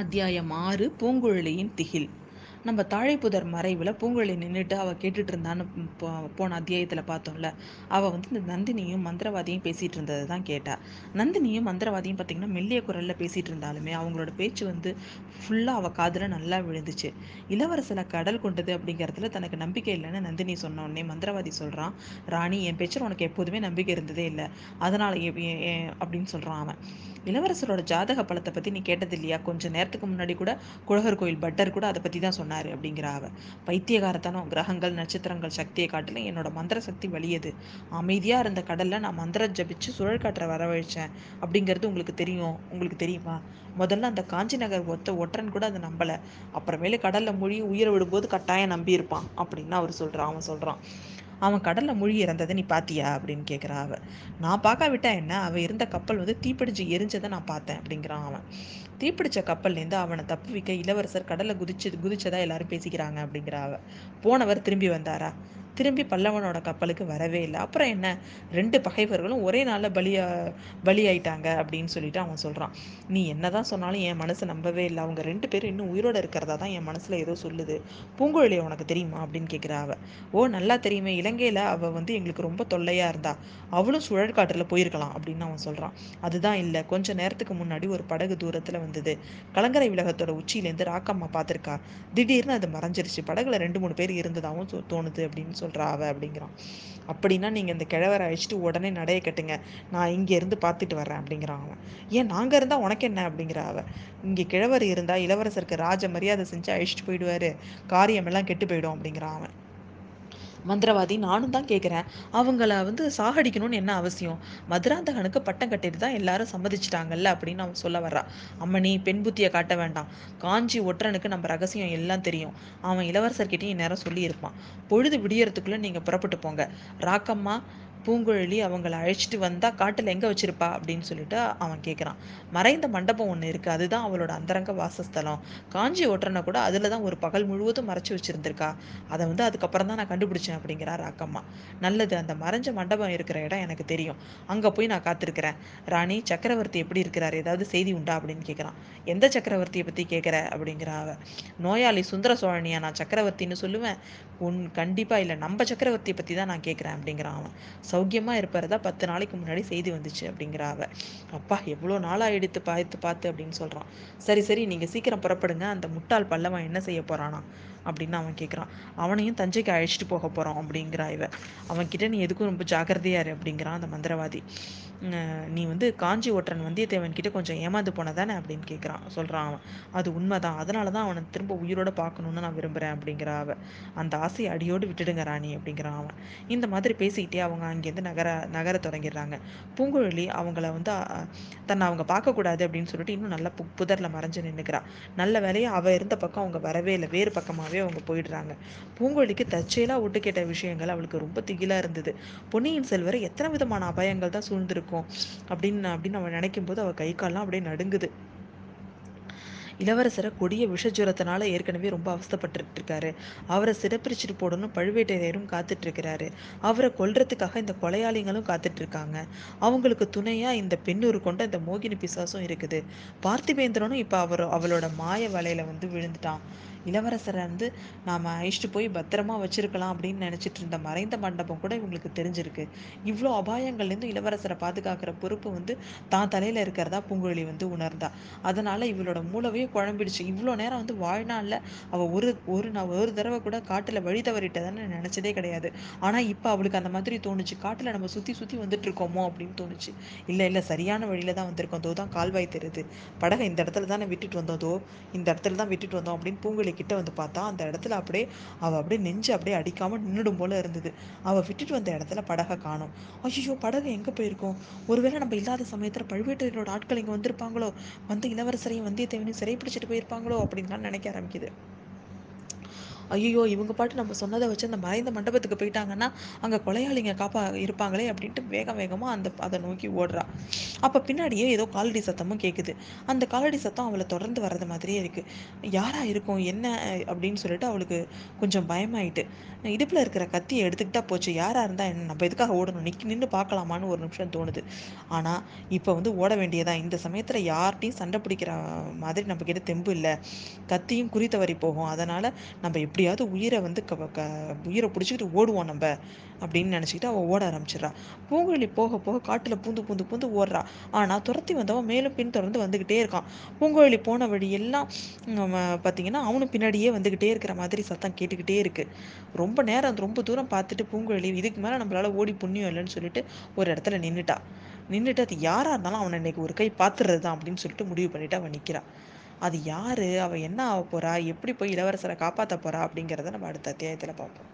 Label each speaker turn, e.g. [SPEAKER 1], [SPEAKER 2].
[SPEAKER 1] அத்தியாயம் ஆறு பூங்குழலியின் திகில். நம்ம தாழைப்புதர் மறைவில் பூங்குழலி நின்றுட்டு அவள் கேட்டுட்டு இருந்தான்னு போ போன அத்தியாயத்தில் பார்த்தோம்ல அவள் வந்து இந்த நந்தினியும் மந்திரவாதியும் பேசிகிட்டு இருந்ததை தான் கேட்டா. நந்தினியும் மந்திரவாதியும் பார்த்திங்கன்னா மெல்லிய குரலில் பேசிகிட்டு இருந்தாலுமே அவங்களோட பேச்சு வந்து ஃபுல்லாக அவள் காதில் நல்லா விழுந்துச்சு. இளவரசனை கடல் கொண்டது அப்படிங்கிறதுல தனக்கு நம்பிக்கை இல்லைன்னு நந்தினி சொன்ன உடனே மந்திரவாதி சொல்கிறான் ராணி என் பேச்சில் உனக்கு எப்போதுமே நம்பிக்கை இருந்ததே இல்லை. அதனால் அப்படின்னு சொல்கிறான் அவன். இளவரசரோட ஜாதக பலத்தை பற்றி நீ கேட்டது இல்லையா கொஞ்சம் நேரத்துக்கு முன்னாடி கூட குழகர் கோயில் பட்டர் கூட அதை பற்றி தான் சொன்னார் அப்படிங்கிற அவ. பைத்தியகாரத்தனம் கிரகங்கள் நட்சத்திரங்கள் சக்தியை காட்டிலும் என்னோட மந்திர சக்தி வலியது. அமைதியாக இருந்த கடலில் நான் மந்திரம் ஜபிச்சு சுழல் காற்றை வரவழைச்சேன். அப்படிங்கிறது உங்களுக்கு தெரியும். உங்களுக்கு தெரியுமா? முதல்ல அந்த காஞ்சி நகர் ஒத்த ஒற்றன் கூட அதை நம்பலை. அப்புறமேலே கடலில் மொழி உயிரை விடும்போது கட்டாயம் நம்பியிருப்பான் அப்படின்னு அவர் சொல்கிறான் அவன் சொல்கிறான் அவன் கடலில் மூழ்கி இறந்ததை நீ பாத்தியா? அப்படின்னு கேட்குறா அவ. நான் பார்க்காவிட்டா என்ன? அவள் இருந்த கப்பல் வந்து தீப்பிடிச்சு எரிஞ்சதை நான் பார்த்தேன் அப்படிங்கிறான் அவன். தீப்பிடிச்ச கப்பல்லேருந்து அவனை தப்புவிக்க இளவரசர் கடலை குதிச்சு குதிச்சதா எல்லாரும் பேசிக்கிறாங்க அப்படிங்கிற அவ. போனவர் திரும்பி வந்தாரா? திரும்பி பல்லவனோட கப்பலுக்கு வரவே இல்லை. அப்புறம் என்ன? ரெண்டு பகைவர்களும் ஒரே நாளில் பலியா பலியாயிட்டாங்க அப்படின்னு சொல்லிட்டு அவன் சொல்கிறான் நீ என்னதான் சொன்னாலும் என் மனசு நம்பவே இல்லை. அவங்க ரெண்டு பேரும் இன்னும் உயிரோட இருக்கிறதா தான் என் மனசில் ஏதோ சொல்லுது. பூங்குழலி உனக்கு தெரியுமா? அப்படின்னு கேட்குறா அவ. ஓ நல்லா தெரியுமே. இலங்கையில் அவள் வந்து எங்களுக்கு ரொம்ப தொல்லையாக இருந்தா. அவளும் சுழற்காற்றில் போயிருக்கலாம் அப்படின்னு அவன் சொல்கிறான் அதுதான் இல்லை. கொஞ்ச நேரத்துக்கு முன்னாடி ஒரு படகு தூரத்தில் வந்தது. கலங்கரை விலகத்தோட உச்சியிலேருந்து ராக்கம்மா பார்த்துருக்கா திடீர்னு அது மறைஞ்சிருச்சு. படகுல ரெண்டு மூணு பேர் இருந்ததாகவும் தோணுது அப்படின்னு சொல்கிறா அவ அப்படிங்கிறான். அப்படின்னா நீங்கள் இந்த கிழவரை அழிச்சிட்டு உடனே நடைய கட்டுங்க. நான் இங்கேருந்து பார்த்துட்டு வரேன் அப்படிங்கிறான் அவன். ஏன் நாங்கள் இருந்தால் உனக்கு என்ன அப்படிங்கிற அவ. இங்கே கிழவர் இருந்தால் இளவரசருக்கு ராஜ மரியாதை செஞ்சு அழிச்சிட்டு போயிடுவார். காரியமெல்லாம் கெட்டு போயிடும் அப்படிங்கிறான் அவன். மந்திரவாதி நானும் தான் கேட்குறேன் அவங்கள வந்து சாகடிக்கணும்னு என்ன அவசியம்? மதுராந்தகனுக்கு பட்டம் கட்டிட்டு தான் எல்லாரும் சம்மதிச்சிட்டாங்கல்ல அப்படின்னு அவன் சொல்ல வர்றா. அம்மனி பெண் புத்தியை காட்ட வேண்டாம். காஞ்சி ஒற்றனுக்கு நம்ம ரகசியம் எல்லாம் தெரியும். அவன் இளவரசர்கிட்டையும் நேரம் சொல்லியிருப்பான். பொழுது விடியறதுக்குள்ளே நீங்கள் புறப்பட்டு போங்க. ராக்கம்மா பூங்குழலி அவங்கள அழைச்சிட்டு வந்தா காட்டில் எங்கே வச்சிருப்பா அப்படின்னு சொல்லிட்டு அவன் கேட்குறான் மறைந்த மண்டபம் ஒன்று இருக்குது அதுதான் அவளோட அந்தரங்க வாசஸ்தலம். காஞ்சி ஒற்றனை கூட அதில் தான் ஒரு பகல் முழுவதும் மறைச்சி வச்சிருந்திருக்கா. அதை வந்து அதுக்கப்புறம் தான் நான் கண்டுபிடிச்சேன் அப்படிங்கிறா ராக்கம்மா. நல்லது அந்த மறைஞ்ச மண்டபம் இருக்கிற இடம் எனக்கு தெரியும். அங்கே போய் நான் காத்திருக்கிறேன். ராணி சக்கரவர்த்தி எப்படி இருக்கிறார்? ஏதாவது செய்தி உண்டா அப்படின்னு கேட்குறான் எந்த சக்கரவர்த்தியை பற்றி கேட்குற அப்படிங்கிற அவ. நோயாளி சுந்தர சோழனியா நான் சக்கரவர்த்தின்னு சொல்லுவேன். உன் கண்டிப்பாக இல்லை. நம்ம சக்கரவர்த்தியை பற்றி தான் நான் கேட்குறேன் அப்படிங்கிறான் அவன். சௌக்கியமாக இருப்பாரதா பத்து நாளைக்கு முன்னாடி செய்தி வந்துச்சு அப்படிங்கிற அவ. அப்பா எவ்வளோ நாளாக எடுத்து பார்த்து பார்த்து அப்படின்னு சொல்கிறான் சரி சரி நீங்கள் சீக்கிரம் புறப்படுங்க. அந்த முட்டாள் பல்லவன் என்ன செய்ய போகிறானா அப்படின்னு அவன் கேட்குறான் அவனையும் தஞ்சைக்கு அழைச்சிட்டு போக போகிறோம் அப்படிங்கிறா இவ. அவன்கிட்ட நீ எதுக்கும் ரொம்ப ஜாக்கிரதையாரு அப்படிங்கிறான் அந்த மந்திரவாதி. நீ வந்து காஞ்சி ஒற்றன் வந்தியத்தேவன் கிட்ட கொஞ்சம் ஏமாந்து போனதானே? அப்படின்னு கேட்குறான் சொல்கிறான் அவன். அது உண்மைதான். அதனால தான் அவனை திரும்ப உயிரோட பார்க்கணுன்னு நான் விரும்புகிறேன் அப்படிங்கிற அவ. அந்த ஆசையை அடியோடு விட்டுடுங்க ராணி அப்படிங்கிறான் அவன். இந்த மாதிரி பேசிக்கிட்டே அவங்க அங்கேருந்து நகர நகர தொடங்கிடுறாங்க. பூங்குழலி அவங்கள வந்து தன்னை அவங்க பார்க்கக்கூடாது அப்படின்னு சொல்லிட்டு இன்னும் நல்ல பு புதரில் மறைஞ்சு நின்றுக்கிறா நல்ல வேலையை அவள் இருந்த பக்கம் அவங்க வரவே இல்லை. வேறு பக்கமாகவே அவங்க போயிடுறாங்க. பூங்குழலிக்கு தற்செயலாக ஒட்டு கேட்ட விஷயங்கள் அவளுக்கு ரொம்ப திகிலாக இருந்தது. பொன்னியின் செல்வரை எத்தனை விதமான அபாயங்கள் தான் சூழ்ந்திருக்கும் அப்படின்னு அப்படின்னு அவன் நினைக்கும் போது அவள் கை கால்லாம் அப்படியே நடுங்குது. இளவரசரை கொடிய விஷஜுரத்தினால ஏற்கனவே ரொம்ப அவஸ்தப்பட்டு இருக்காரு அவரை சிறப்பிரிச்சுட்டு போடணும் பழுவேட்டையரும் காத்துட்டு இருக்கிறாரு அவரை கொல்றதுக்காக இந்த கொலையாளிகளும் காத்துட்டு இருக்காங்க அவங்களுக்கு துணையா இந்த பெண்ணூர் கொண்ட இந்த மோகினி பிசாசும் இருக்குது. பார்த்திபேந்திரனும் இப்போ அவர் அவளோட மாய வலையில வந்து விழுந்துட்டான். இளவரசரை வந்து நாம் அழிச்சிட்டு போய் பத்திரமா வச்சிருக்கலாம் அப்படின்னு நினச்சிட்டு இருந்த மறைந்த மண்டபம் கூட இவங்களுக்கு தெரிஞ்சிருக்கு. இவ்வளோ அபாயங்கள்லேருந்து இளவரசரை பாதுகாக்கிற பொறுப்பு வந்து தான் தலையில் இருக்கிறதா பூங்குழலி வந்து உணர்ந்தா. அதனால் இவளோட மூளவே குழம்பிடுச்சு. இவ்வளோ நேரம் வந்து வாழ்நாளில் அவள் ஒரு ஒரு நான் ஒரு தடவை கூட காட்டில் வழி தவறிட்டதான்னு நினச்சதே கிடையாது. ஆனால் இப்போ அவளுக்கு அந்த மாதிரி தோணுச்சு. காட்டில் நம்ம சுற்றி சுற்றி வந்துட்டு இருக்கோமோ அப்படின்னு தோணுச்சு. இல்லை இல்லை சரியான வழியில் தான் வந்திருக்கோம். தோ தான் கால்வாய் தெரியுது. படகை இந்த இடத்துல தானே விட்டுட்டு வந்தோம். தோ இந்த இடத்துல தான் விட்டுட்டு வந்தோம் அப்படின்னு பூங்குழலி கிட்ட வந்து பார்த்தா அந்த இடத்துல அப்படியே அவள் அப்படியே நெஞ்சு அப்படியே அடிக்காமல் நின்றுடும் போல இருந்தது. அவள் விட்டுட்டு வந்த இடத்துல படகை காணும். ஐயோ படகு எங்கே போயிருக்கோம்? ஒருவேளை நம்ம இல்லாத சமயத்தில் பழுவேட்டரையரோட ஆட்கள் இங்கே வந்திருப்பாங்களோ? வந்து இளவரசரையும் வந்தியத்தேவனையும் சிறைப்பிடிச்சிட்டு போயிருப்பாங்களோ? அப்படின்லாம் நினைக்க ஆரம்பிக்குது. ஐயோ இவங்க பாட்டு நம்ம சொன்னதை வச்சு அந்த மறைந்த மண்டபத்துக்கு போயிட்டாங்கன்னா அங்கே கொலையாளிங்க காப்பா இருப்பாங்களே அப்படின்ட்டு வேக வேகமாக அந்த அதை நோக்கி ஓடுறா. அப்போ பின்னாடியே ஏதோ காலடி சத்தமும் கேட்குது அந்த காலடி சத்தம் அவளை தொடர்ந்து வர்றது மாதிரியே இருக்குது யாராக இருக்கும்? என்ன? அப்படின்னு சொல்லிட்டு அவளுக்கு கொஞ்சம் பயமாயிட்டு இடுப்பில் இருக்கிற கத்தியை எடுத்துக்கிட்டா போச்சு. யாராக இருந்தால் என்ன? நம்ம எதுக்காக ஓடணும்? நிற்க நின்று பார்க்கலாமான்னு ஒரு நிமிஷம் தோணுது. ஆனால் இப்போ வந்து ஓட வேண்டியதான் இந்த சமயத்தில் யார்கிட்டையும் சண்டை பிடிக்கிற மாதிரி நம்மக்கிட்ட தெம்பு இல்லை. கத்தியும் குறி தவறி போகும். அதனால் நம்ம எப்படியாவது உயிரை வந்து க க உயிரை பிடிச்சிக்கிட்டு ஓடுவோம் நம்ம அப்படின்னு நினச்சிக்கிட்டு அவள் ஓட ஆரம்பிச்சிடுறான் பூங்குழலி போக போக காட்டில் பூந்து பூந்து பூந்து ஓடுறா. ஆனால் துரத்தி வந்தவன் மேலும் பின் தொடர்ந்து வந்துக்கிட்டே இருக்கான். பூங்குழலி போன வழியெல்லாம் பார்த்தீங்கன்னா அவனும் பின்னாடியே வந்துக்கிட்டே இருக்கிற மாதிரி சத்தம் கேட்டுக்கிட்டே இருக்குது ரொம்ப நேரம் ரொம்ப தூரம் பார்த்துட்டு பூங்குழலி இதுக்கு மேலே நம்மளால ஓடி புண்ணியம் இல்லைன்னு சொல்லிட்டு ஒரு இடத்துல நின்றுட்டா நின்றுட்டு அது யாராக இருந்தாலும் அவனை இன்னைக்கு ஒரு கை பார்த்துறது தான் அப்படின்னு சொல்லிட்டு முடிவு பண்ணிட்டு அவன் நிற்கிறான் அது யாரு? அவள் என்ன ஆக போறா? எப்படி போய் இளவரசரை காப்பாற்ற போறா? அப்படிங்கிறத நம்ம அடுத்த அத்தியாயத்தில் பார்ப்போம்.